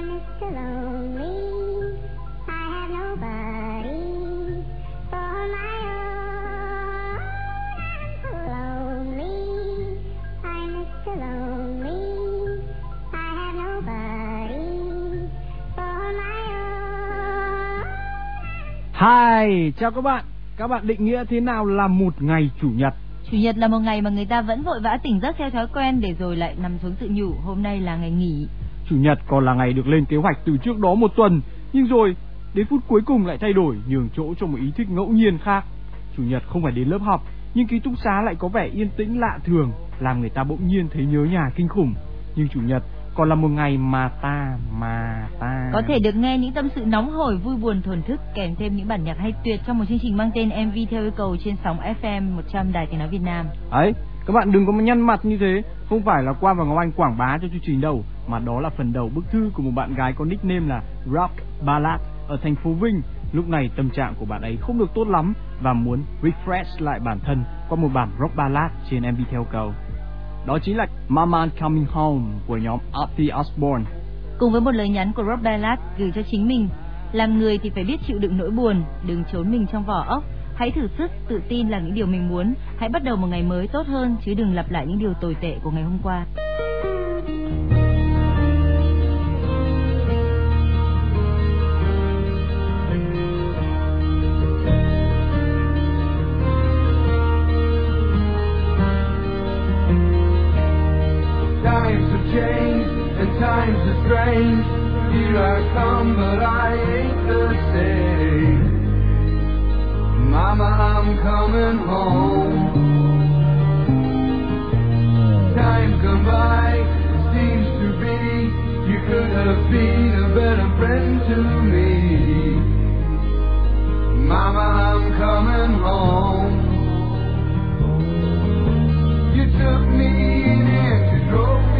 Lonely. I have nobody for my own. I'm so lonely. I'm Lonely. I have nobody for my own. Hi, chào các bạn. Các bạn định nghĩa thế nào là một ngày chủ nhật? Chủ nhật là một ngày mà người ta vẫn vội vã tỉnh giấc theo thói quen để rồi lại nằm xuống tự nhủ hôm nay là ngày nghỉ. Chủ nhật còn là ngày được lên kế hoạch từ trước đó một tuần, nhưng rồi đến phút cuối cùng lại thay đổi, nhường chỗ cho một ý thích ngẫu nhiên khác. Chủ nhật không phải đến lớp học, nhưng ký túc xá lại có vẻ yên tĩnh lạ thường, làm người ta bỗng nhiên thấy nhớ nhà kinh khủng. Nhưng chủ nhật còn là một ngày mà ta mà ta Có thể được nghe những tâm sự nóng hổi, vui buồn thổn thức kèm thêm những bản nhạc hay tuyệt trong một chương trình mang tên MV theo yêu cầu trên sóng FM 100 Đài Tiếng nói Việt Nam. ấy các bạn đừng có mà nhăn mặt như thế không phải là qua và ngọc anh quảng bá cho chương trình đâu mà đó là phần đầu bức thư của một bạn gái có nickname là rock ballad ở thành phố vinh lúc này tâm trạng của bạn ấy không được tốt lắm và muốn refresh lại bản thân qua một bản rock ballad trên mv theo cầu đó chính là mama coming home của nhóm Ozzy Osbourne Cùng với một lời nhắn của Rock Ballad gửi cho chính mình, làm người thì phải biết chịu đựng nỗi buồn, đừng trốn mình trong vỏ ốc. Hãy thử sức, tự tin làm những điều mình muốn. Hãy bắt đầu một ngày mới tốt hơn, chứ đừng lặp lại những điều tồi tệ của ngày hôm qua. Strange. Here I come, but I ain't the same. Mama, I'm coming home. Time gone by, seems to be you could have been a better friend to me. Mama, I'm coming home. You took me in and you drove me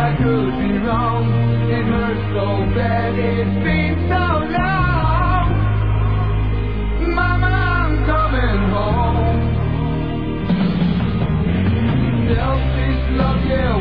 I could be wrong. It hurts so bad, it's been so long. Mama, I'm coming home. Love, yeah,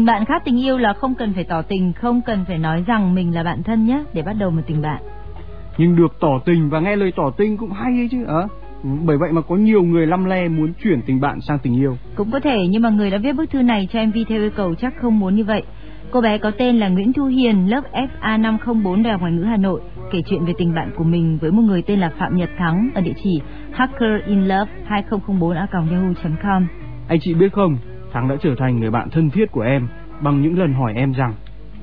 Tình bạn khác tình yêu là không cần phải tỏ tình, không cần phải nói rằng mình là bạn thân nhé để bắt đầu một tình bạn. Nhưng được tỏ tình và nghe lời tỏ tình cũng hay ấy chứ. Ờ. Bởi vậy mà có nhiều người lăm le muốn chuyển tình bạn sang tình yêu. Cũng có thể nhưng mà người đã viết bức thư này cho MV theo yêu cầu chắc không muốn như vậy. Cô bé có tên là Nguyễn Thu Hiền, lớp FA504 Đại học Ngoại ngữ Hà Nội, kể chuyện về tình bạn của mình với một người tên là Phạm Nhật Thắng ở địa chỉ hackerinlove2004a.yahoo.com. Anh chị biết không, Thắng đã trở thành người bạn thân thiết của em bằng những lần hỏi em rằng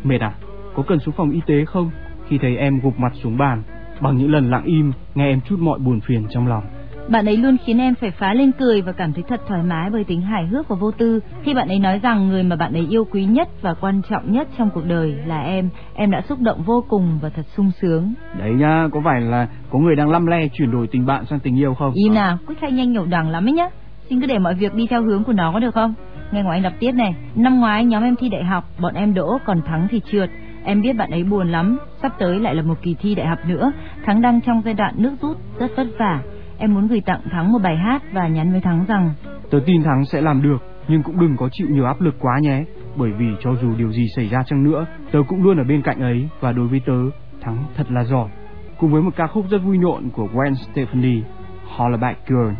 Mệt à, có cần xuống phòng y tế không? Khi thấy em gục mặt xuống bàn, bằng những lần lặng im nghe em chút mọi buồn phiền trong lòng. Bạn ấy luôn khiến em phải phá lên cười và cảm thấy thật thoải mái bởi tính hài hước và vô tư. Khi bạn ấy nói rằng người mà bạn ấy yêu quý nhất và quan trọng nhất trong cuộc đời là em, em đã xúc động vô cùng và thật sung sướng. Đấy nhá, có phải là có người đang lăm le chuyển đổi tình bạn sang tình yêu không? Im nào, Quyết hay nhanh nhậu đằng lắm ấy nhá. Xin cứ để mọi việc đi theo hướng của nó có được không? Nghe ngoài anh đọc tiếp này. Năm ngoái nhóm em thi đại học, bọn em đỗ còn Thắng thì trượt. Em biết bạn ấy buồn lắm, sắp tới lại là một kỳ thi đại học nữa. Thắng đang trong giai đoạn nước rút, rất vất vả. Em muốn gửi tặng Thắng một bài hát và nhắn với Thắng rằng Tớ tin Thắng sẽ làm được, nhưng cũng đừng có chịu nhiều áp lực quá nhé. Bởi vì cho dù điều gì xảy ra chăng nữa, tớ cũng luôn ở bên cạnh ấy và đối với tớ, Thắng thật là giỏi. Cùng với một ca khúc rất vui nhộn của Gwen Stefani, Hollaback Girl.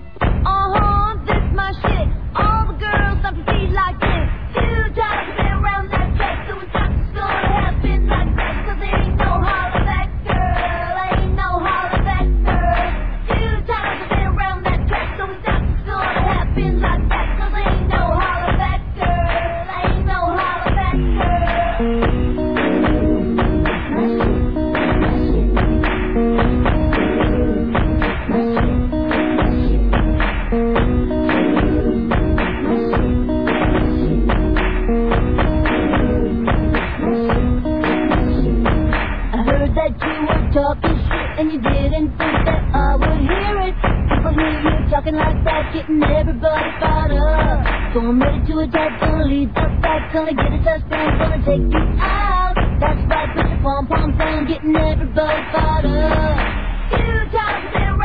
Uh-huh, this my shit. All the girls up to be like this. Two times and you didn't think that I would hear it. People hear you talking like that, getting everybody fired up. So I'm ready to attack, gonna lead the fight, gonna get a touchdown, gonna take you out. That's right, put your pom poms down, getting everybody fired up. Two times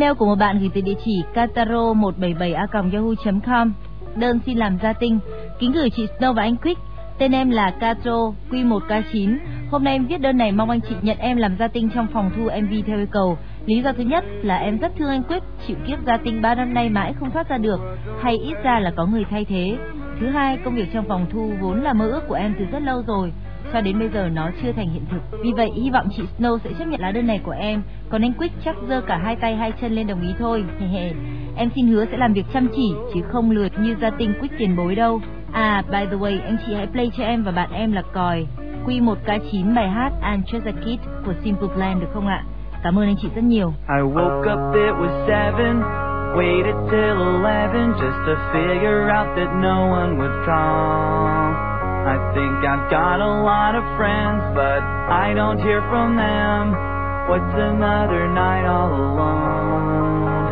email của một bạn gửi từ địa chỉ kataro177a.yahoo.com. Đơn xin làm gia tinh. Kính gửi chị Snow và anh Quick. Tên em là Katro, Q1K9. Hôm nay em viết đơn này mong anh chị nhận em làm gia tinh trong phòng thu MV theo yêu cầu. Lý do thứ nhất là em rất thương anh Quyết, chịu kiếp gia tinh 3 năm nay mãi không thoát ra được, hay ít ra là có người thay thế. Thứ hai, công việc trong phòng thu vốn là mơ ước của em từ rất lâu rồi, cho đến bây giờ nó chưa thành hiện thực. Vì vậy, hy vọng chị Snow sẽ chấp nhận lá đơn này của em, còn anh Quick chắc giơ cả hai tay hai chân lên đồng ý thôi. em xin hứa sẽ làm việc chăm chỉ, chứ không lượt như gia tinh Quick tiền bối đâu. À, by the way, anh chị hãy play cho em và bạn em là còi. Quy 1 K9 bài hát I'm Just a Kid của Simple Plan được không ạ? Cảm ơn anh chị rất nhiều. I woke up, it was seven. Waited till eleven just to figure out that no one would call. I think I've got a lot of friends, but I don't hear from them. What's another night all alone?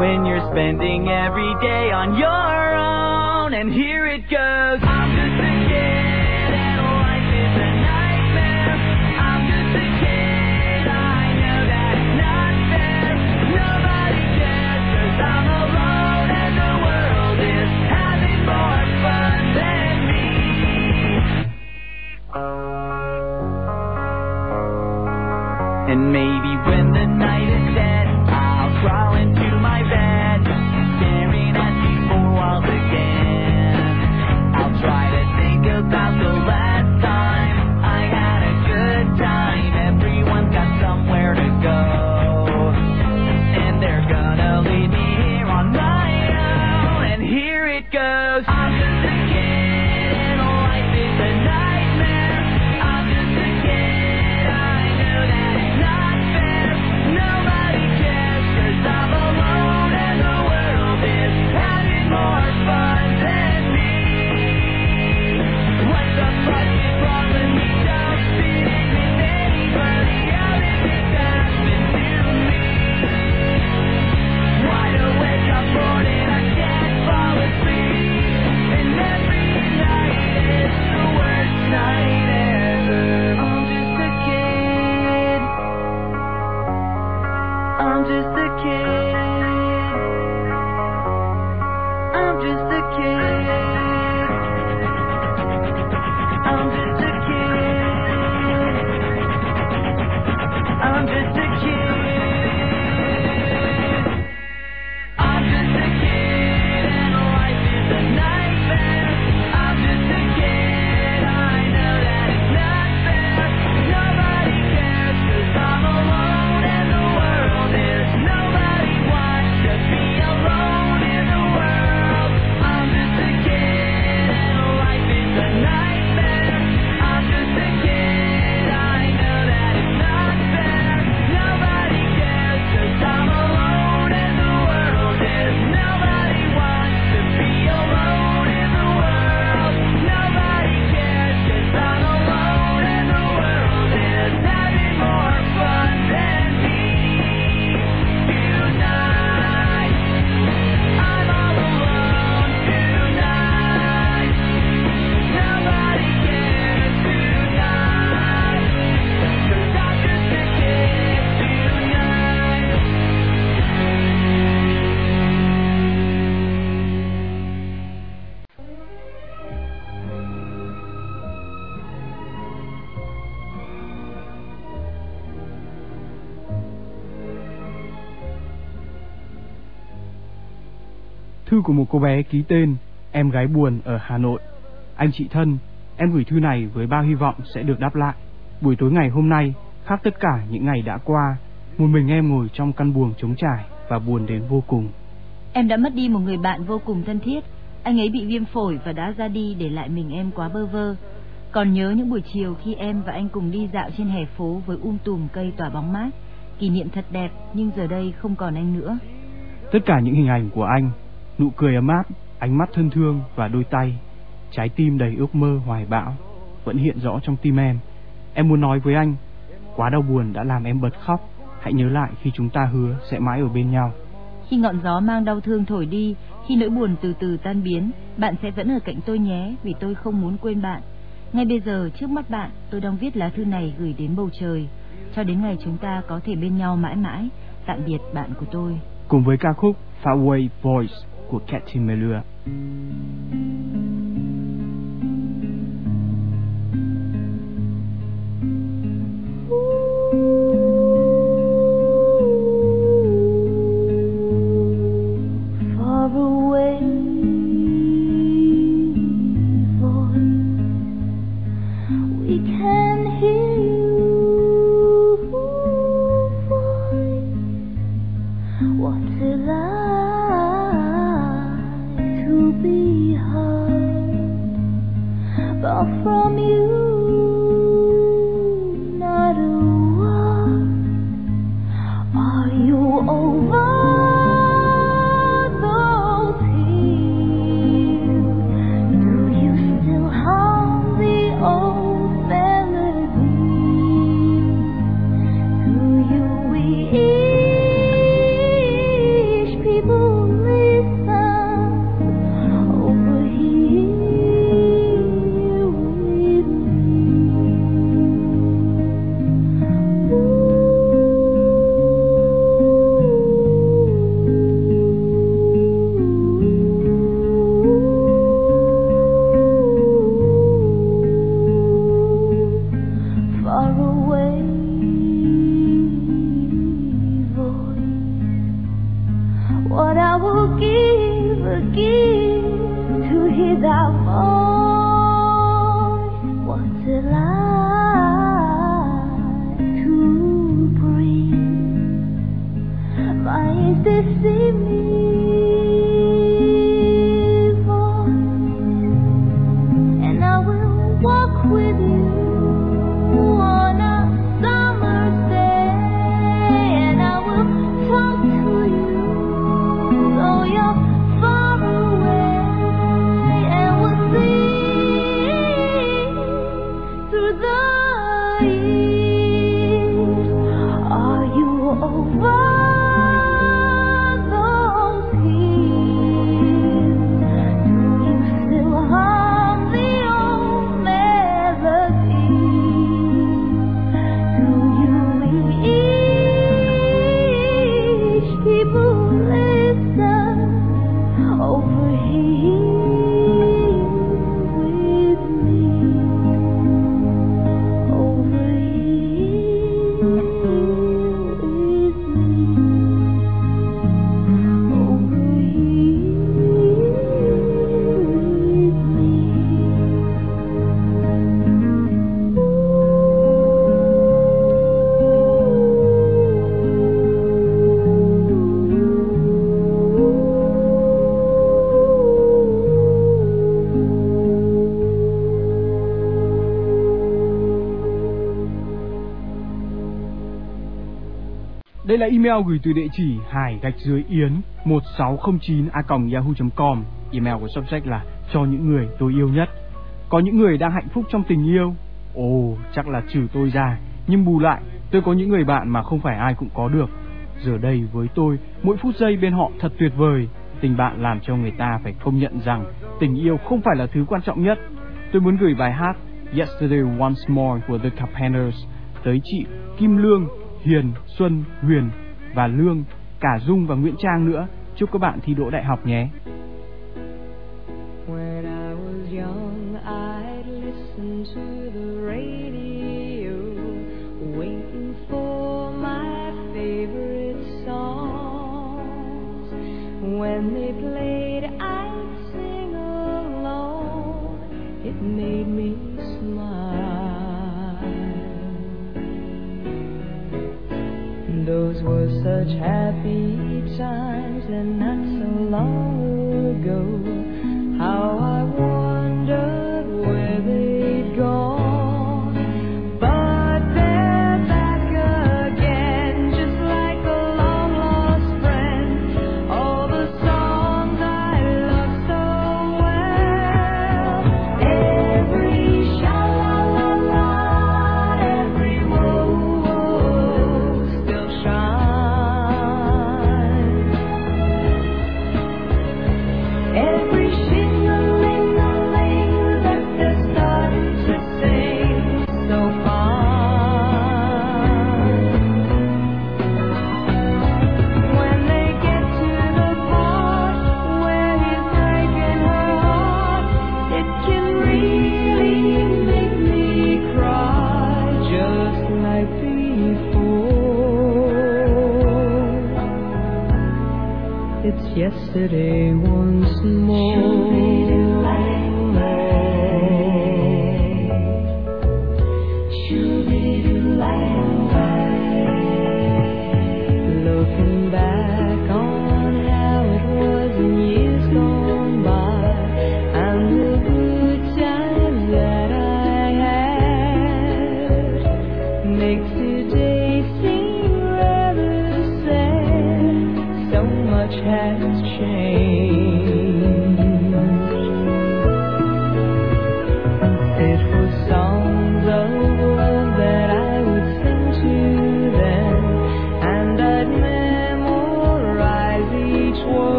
When you're spending every day on your own, and here it goes. Của một cô bé ký tên Em gái buồn ở Hà Nội. Anh chị thân, em gửi thư này với bao hy vọng sẽ được đáp lại. Buổi tối ngày hôm nay, khác tất cả những ngày đã qua, một mình em ngồi trong căn buồng trống trải và buồn đến vô cùng. Em đã mất đi một người bạn vô cùng thân thiết. Anh ấy bị viêm phổi và đã ra đi để lại mình em quá bơ vơ. Còn nhớ những buổi chiều khi em và anh cùng đi dạo trên hè phố với um tùm cây tỏa bóng mát. Kỷ niệm thật đẹp nhưng giờ đây không còn anh nữa. Tất cả những hình ảnh của anh, nụ cười ấm áp, ánh mắt thân thương và đôi tay, trái tim đầy ước mơ hoài bão vẫn hiện rõ trong tim em. Em muốn nói với anh, quá đau buồn đã làm em bật khóc. Hãy nhớ lại khi chúng ta hứa sẽ mãi ở bên nhau. Khi ngọn gió mang đau thương thổi đi, khi nỗi buồn từ từ tan biến, bạn sẽ vẫn ở cạnh tôi nhé, vì tôi không muốn quên bạn. Ngay bây giờ, trước mắt bạn, tôi đang viết lá thư này gửi đến bầu trời, cho đến ngày chúng ta có thể bên nhau mãi mãi. Tạm biệt bạn của tôi. Cùng với ca khúc Far Away Voice của Cathy Melua. far email gửi từ địa chỉ hải gạch dưới yến 1609 a yahoo.com. Email của subject là cho những người tôi yêu nhất. Có những người đang hạnh phúc trong tình yêu. Ồ, chắc là trừ tôi ra. Nhưng bù lại, tôi có những người bạn mà không phải ai cũng có được. Giờ đây với tôi, mỗi phút giây bên họ thật tuyệt vời. Tình bạn làm cho người ta phải công nhận rằng tình yêu không phải là thứ quan trọng nhất. Tôi muốn gửi bài hát Yesterday Once More của The Carpenters tới chị Kim Lương, Hiền, Xuân, Huyền và Lương, cả Dung và Nguyễn Trang nữa. Chúc các bạn thi đỗ đại học nhé. When I was young, I'd listen to the radio, waiting for my favorite songs. When they played, I'd sing along. It made me Were such happy times, and not so long ago. How yesterday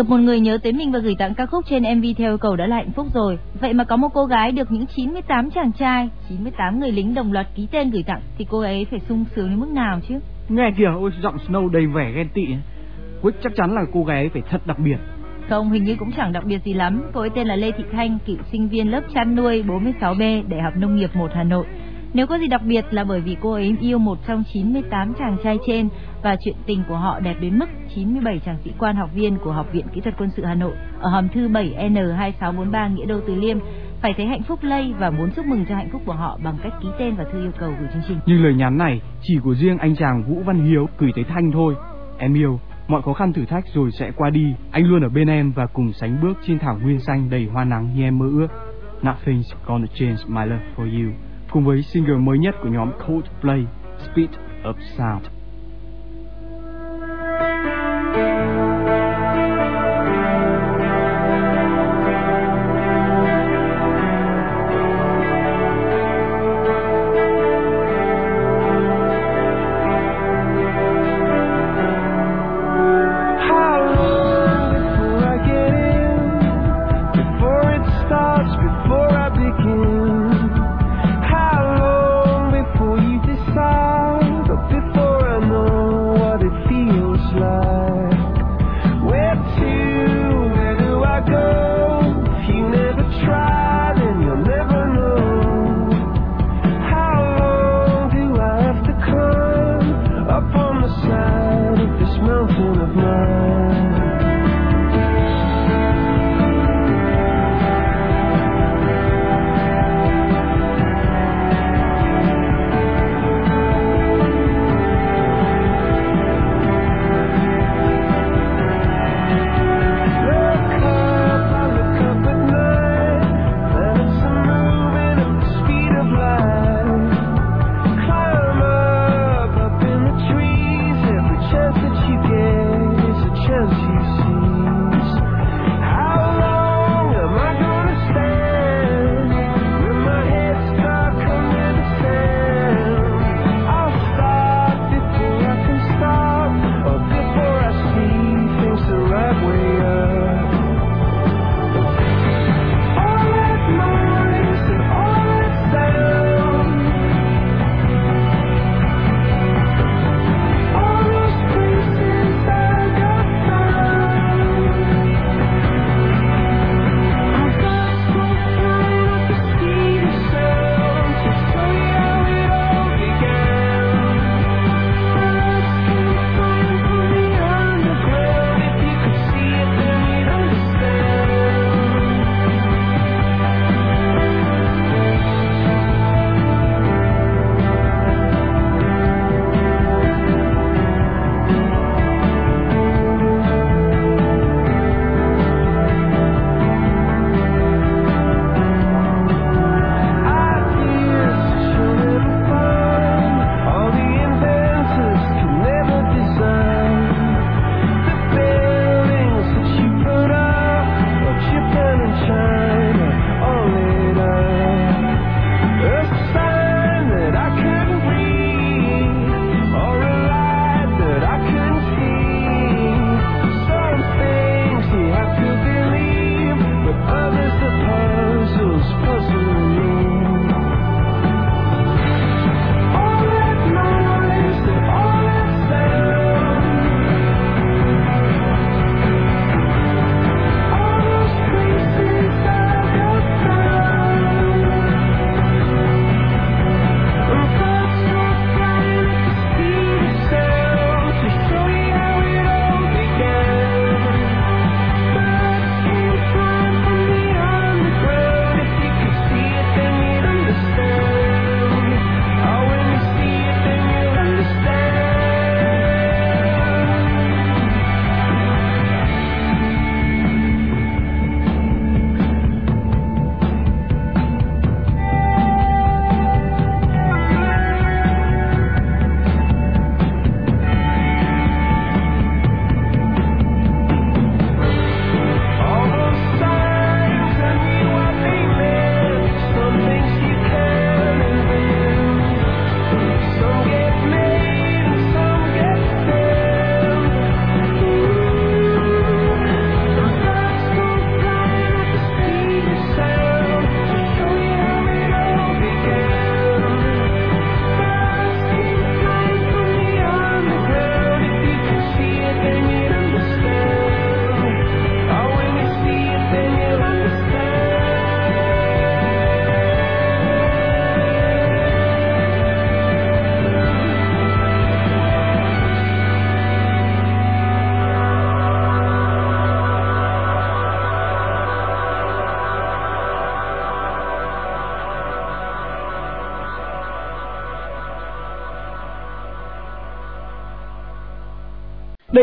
Được một người nhớ tới mình và gửi tặng ca khúc trên MV theo yêu cầu đã là hạnh phúc rồi. Vậy mà có một cô gái được những 98 chàng trai, 98 người lính đồng loạt ký tên gửi tặng thì cô ấy phải sung sướng đến mức nào chứ? Nghe kìa, ôi giọng Snow đầy vẻ ghen tị. Quick chắc chắn là cô gái ấy phải thật đặc biệt. Không, hình như cũng chẳng đặc biệt gì lắm. Cô ấy tên là Lê Thị Thanh, cựu sinh viên lớp chăn nuôi 46B, Đại học Nông nghiệp 1 Hà Nội. Nếu có gì đặc biệt là bởi vì cô ấy yêu một trong 98 chàng trai trên và chuyện tình của họ đẹp đến mức 97 chàng sĩ quan học viên của Học viện Kỹ thuật Quân sự Hà Nội ở hòm thư 7N2643 Nghĩa Đô Từ Liêm phải thấy hạnh phúc lây và muốn chúc mừng cho hạnh phúc của họ bằng cách ký tên và thư yêu cầu gửi chương trình. Nhưng lời nhắn này chỉ của riêng anh chàng Vũ Văn Hiếu gửi tới Thanh thôi. Em yêu, mọi khó khăn thử thách rồi sẽ qua đi. Anh luôn ở bên em và cùng sánh bước trên thảo nguyên xanh đầy hoa nắng như em mơ ước. Nothing's gonna change my love for you. Cùng với single mới nhất của nhóm Coldplay, Speed of Sound.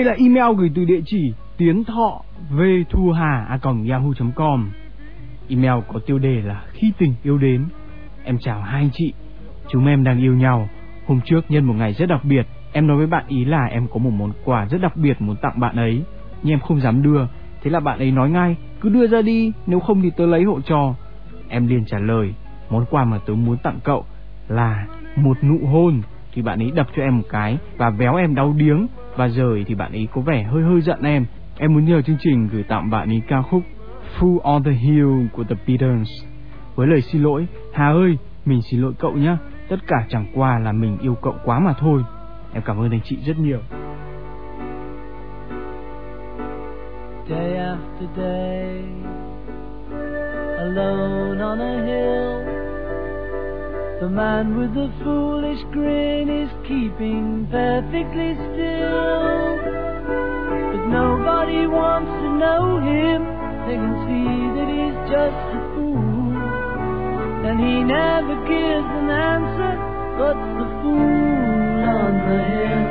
Là email gửi từ địa chỉ tiến thọ v thu hà a yahoo.com. Email có tiêu đề là khi tình yêu đến. Em chào hai anh chị. Chúng em đang yêu nhau. Hôm trước nhân một ngày rất đặc biệt, em nói với bạn ý là em có một món quà rất đặc biệt muốn tặng bạn ấy, nhưng em không dám đưa. Thế là bạn ấy nói ngay, cứ đưa ra đi, nếu không thì tớ lấy hộ cho. Em liền trả lời, món quà mà tớ muốn tặng cậu là một nụ hôn. Thì bạn ấy đập cho em một cái và véo em đau điếng. Và rồi thì bạn ấy có vẻ hơi hơi giận em. Em muốn nhờ chương trình gửi tặng bạn ấy ca khúc Full on the Hill của The Beatles. Với lời xin lỗi, Hà ơi, mình xin lỗi cậu nhé. Tất cả chẳng qua là mình yêu cậu quá mà thôi. Em cảm ơn anh chị rất nhiều. day after day, alone on a hill. The man with the foolish grin is keeping perfectly still. But nobody wants to know him, they can see that he's just a fool. And he never gives an answer, but the fool on the hill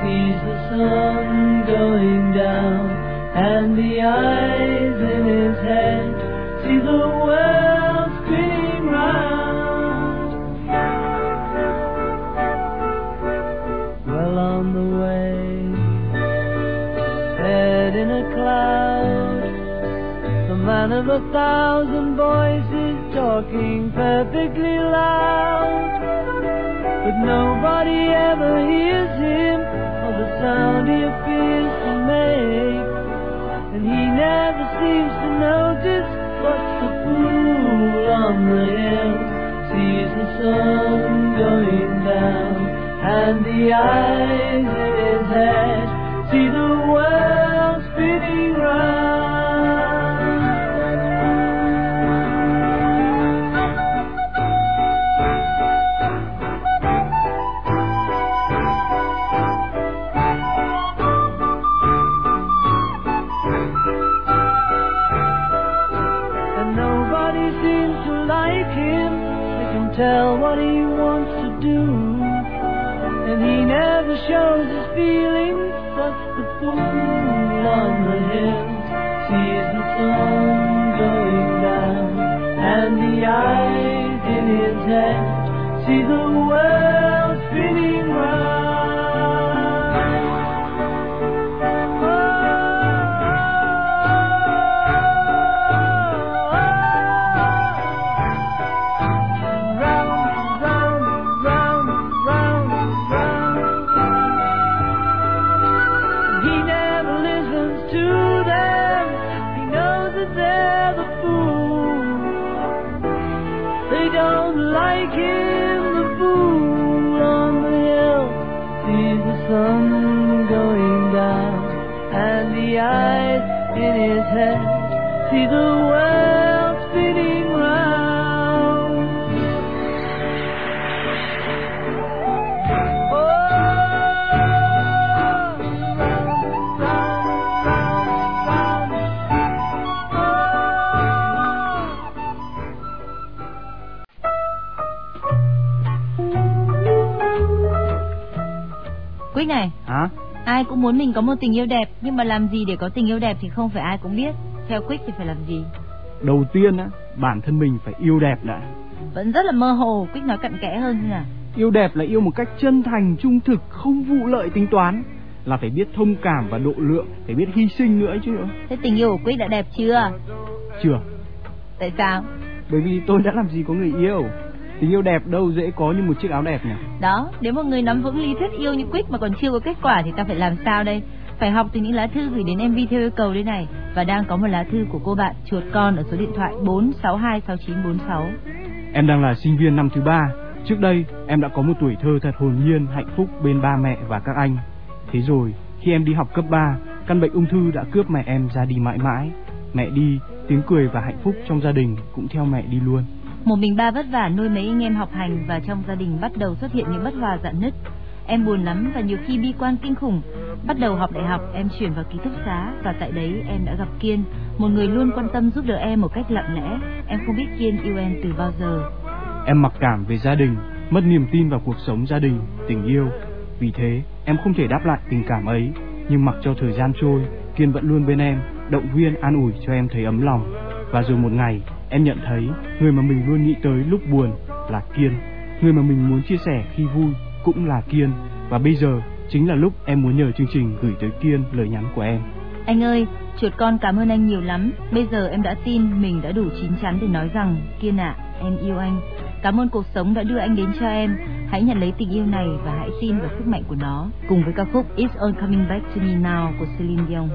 sees the sun going down. And the eyes in his head see the world man of a thousand voices talking perfectly loud. But nobody ever hears him or the sound he appears to make. And he never seems to notice what's the fool on the hill sees the sun going down and the eyes in his head see the world spinning round. See the world spinning round. Này, Hả? ai cũng muốn mình có một tình yêu đẹp, nhưng mà làm gì để có tình yêu đẹp thì không phải ai cũng biết. Theo Quyết thì phải làm gì? Đầu tiên á, bản thân mình phải yêu đẹp đã. Vẫn rất là mơ hồ, Quyết nói cặn kẽ hơn thế nào? Yêu đẹp là yêu một cách chân thành, trung thực, không vụ lợi tính toán. Là phải biết thông cảm và độ lượng, phải biết hy sinh nữa chứ. Thế tình yêu của Quyết đã đẹp chưa? Chưa, Tại sao? bởi vì tôi đã làm gì có người yêu. Tình yêu đẹp đâu dễ có như một chiếc áo đẹp nhỉ. Đó, nếu một người nắm vững lý thuyết yêu như Quyết mà còn chưa có kết quả thì ta phải làm sao đây? Phải học từ những lá thư gửi đến MV theo yêu cầu đây này. Và đang có một lá thư của cô bạn chuột con ở số điện thoại 4626946. Em đang là sinh viên năm thứ ba. Trước đây, em đã có một tuổi thơ thật hồn nhiên, hạnh phúc bên ba mẹ và các anh. Thế rồi, khi em đi học cấp 3, căn bệnh ung thư đã cướp mẹ em ra đi mãi mãi. Mẹ đi, tiếng cười và hạnh phúc trong gia đình cũng theo mẹ đi luôn. Một mình ba vất vả nuôi mấy anh em học hành và trong gia đình bắt đầu xuất hiện những bất hòa dạn nứt. Em buồn lắm và nhiều khi bi quan kinh khủng. Bắt đầu học đại học, em chuyển vào ký túc xá và tại đấy em đã gặp Kiên, một người luôn quan tâm giúp đỡ em một cách lặng lẽ. Em không biết Kiên yêu em từ bao giờ. Em mặc cảm về gia đình, mất niềm tin vào cuộc sống gia đình, tình yêu. Vì thế, em không thể đáp lại tình cảm ấy, nhưng mặc cho thời gian trôi, Kiên vẫn luôn bên em, động viên an ủi cho em thấy ấm lòng. Và rồi một ngày, Em nhận thấy người mà mình luôn nghĩ tới lúc buồn là Kiên, người mà mình muốn chia sẻ khi vui cũng là Kiên và bây giờ chính là lúc em muốn nhờ chương trình gửi tới Kiên lời nhắn của em. Anh ơi, chuột con cảm ơn anh nhiều lắm. Bây giờ em đã tin mình đã đủ chín chắn để nói rằng Kiên ạ, à, em yêu anh. Cảm ơn cuộc sống đã đưa anh đến cho em. Hãy nhận lấy tình yêu này và hãy tin vào sức mạnh của nó cùng với ca khúc It's All Coming Back to Me Now của Celine Dion.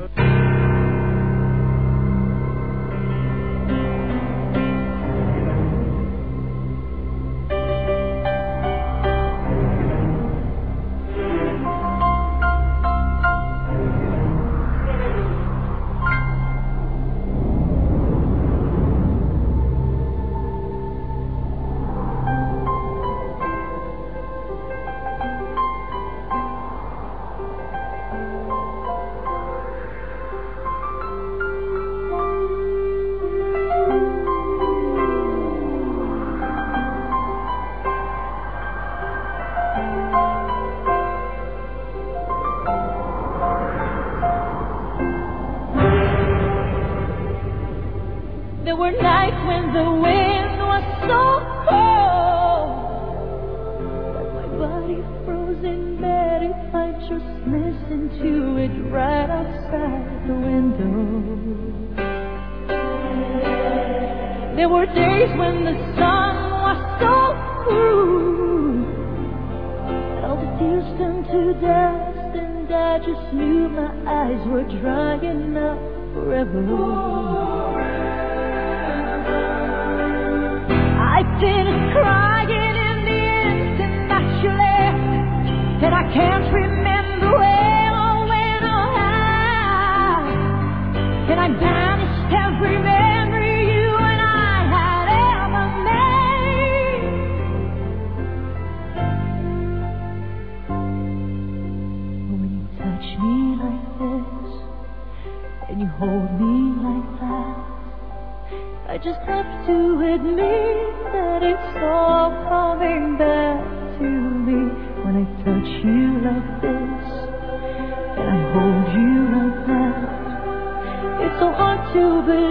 to the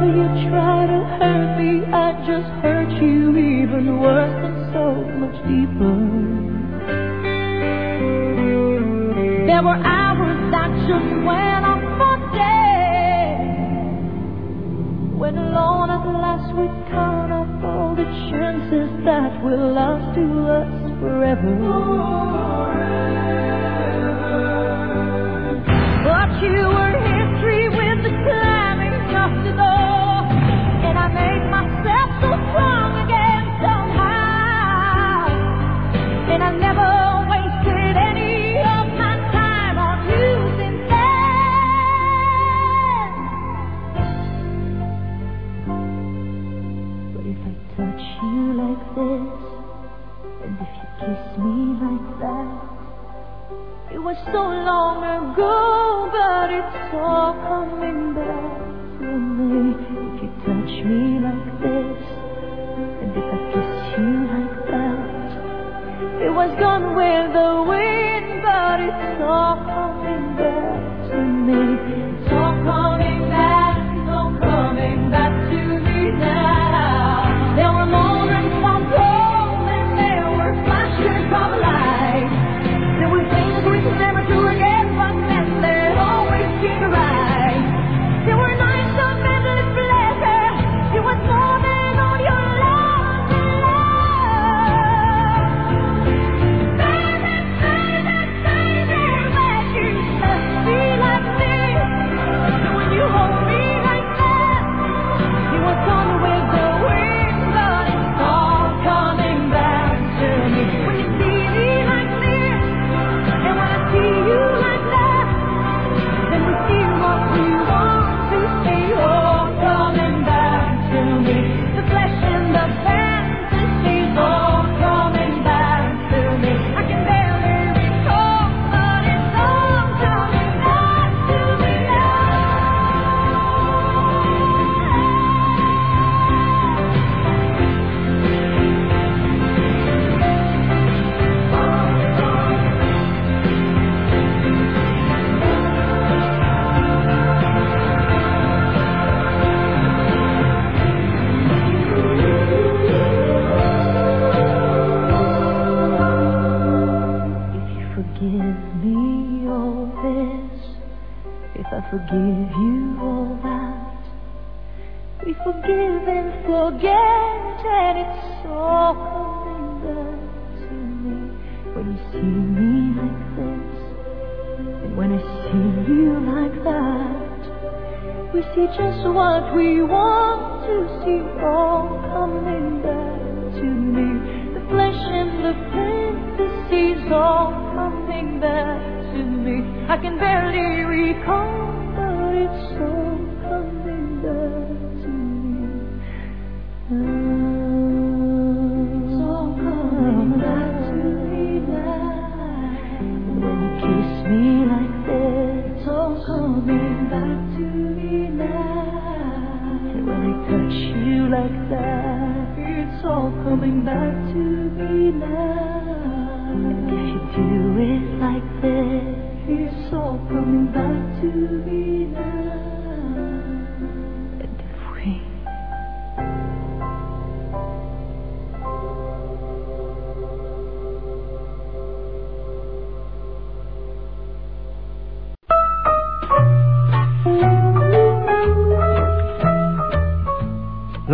Whenever you try to hurt me, I just hurt you even worse and so much deeper. There were hours I just went on for days. When alone at last we count up all the chances that we lost to us forever. forever. But you were. Was so long ago, but it's all coming back to me. If you touch me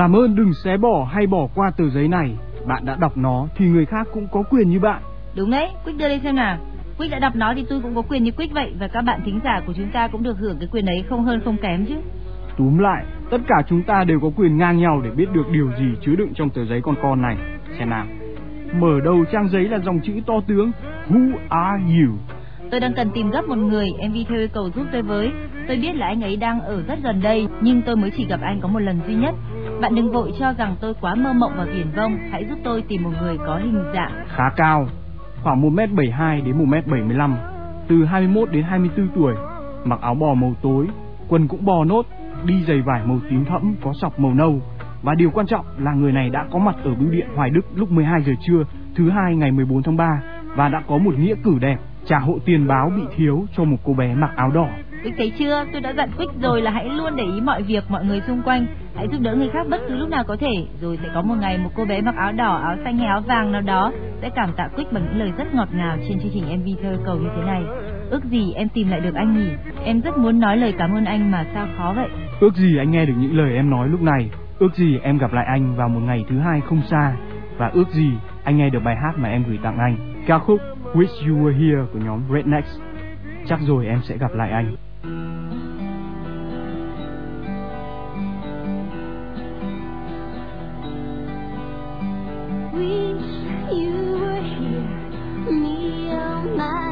Làm ơn đừng xé bỏ hay bỏ qua tờ giấy này. Bạn đã đọc nó thì người khác cũng có quyền như bạn. Đúng đấy, Quick đưa lên xem nào. Quick đã đọc nó thì tôi cũng có quyền như Quick vậy và các bạn thính giả của chúng ta cũng được hưởng cái quyền ấy không hơn không kém chứ. Túm lại, tất cả chúng ta đều có quyền ngang nhau để biết được điều gì chứa đựng trong tờ giấy con con này. Xem nào. Mở đầu trang giấy là dòng chữ to tướng Who are you? Tôi đang cần tìm gấp một người, MV theo yêu cầu giúp tôi với. Tôi biết là anh ấy đang ở rất gần đây, nhưng tôi mới chỉ gặp anh có một lần duy nhất. Bạn đừng vội cho rằng tôi quá mơ mộng và viển vông, hãy giúp tôi tìm một người có hình dạng. Khá cao, khoảng 1m72 đến 1m75, từ 21 đến 24 tuổi, mặc áo bò màu tối, quần cũng bò nốt, đi giày vải màu tím thẫm có sọc màu nâu. Và điều quan trọng là người này đã có mặt ở bưu điện Hoài Đức lúc 12 giờ trưa thứ hai ngày 14 tháng 3 và đã có một nghĩa cử đẹp trả hộ tiền báo bị thiếu cho một cô bé mặc áo đỏ. Quick thấy chưa, tôi đã dặn Quyết rồi là hãy luôn để ý mọi việc, mọi người xung quanh. Hãy giúp đỡ người khác bất cứ lúc nào có thể. Rồi sẽ có một ngày một cô bé mặc áo đỏ, áo xanh hay áo vàng nào đó sẽ cảm tạ Quyết bằng những lời rất ngọt ngào trên chương trình MV thơ cầu như thế này. Ước gì em tìm lại được anh nhỉ? Em rất muốn nói lời cảm ơn anh mà sao khó vậy? Ước gì anh nghe được những lời em nói lúc này Ước gì em gặp lại anh vào một ngày thứ hai không xa Và ước gì anh nghe được bài hát mà em gửi tặng anh Ca khúc Wish You Were Here của nhóm Rednecks Chắc rồi em sẽ gặp lại anh Wish you were here, me on my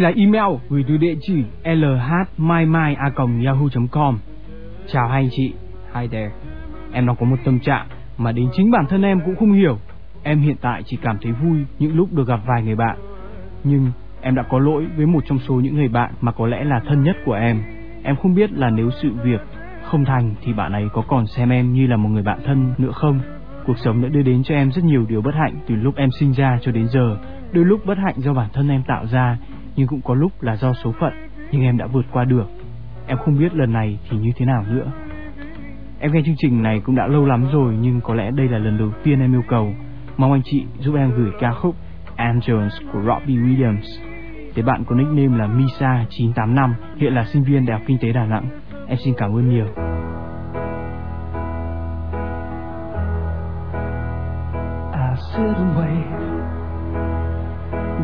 Đây là email gửi từ địa chỉ lhmaimai.yahoo.com Chào hai anh chị, hi there. Em đang có một tâm trạng mà đến chính bản thân em cũng không hiểu. Em hiện tại chỉ cảm thấy vui những lúc được gặp vài người bạn. Nhưng em đã có lỗi với một trong số những người bạn mà có lẽ là thân nhất của em. Em không biết là nếu sự việc không thành thì bạn ấy có còn xem em như là một người bạn thân nữa không? Cuộc sống đã đưa đến cho em rất nhiều điều bất hạnh từ lúc em sinh ra cho đến giờ. Đôi lúc bất hạnh do bản thân em tạo ra nhưng cũng có lúc là do số phận, Nhưng em đã vượt qua được. Em không biết lần này thì như thế nào nữa. Em nghe chương trình này cũng đã lâu lắm rồi, Nhưng có lẽ đây là lần đầu tiên em yêu cầu. Mong anh chị giúp em gửi ca khúc Angels của Robbie Williams. Để bạn có nickname là Misa985 Hiện là sinh viên Đại học Kinh tế Đà Nẵng. Em xin cảm ơn nhiều. À, I sit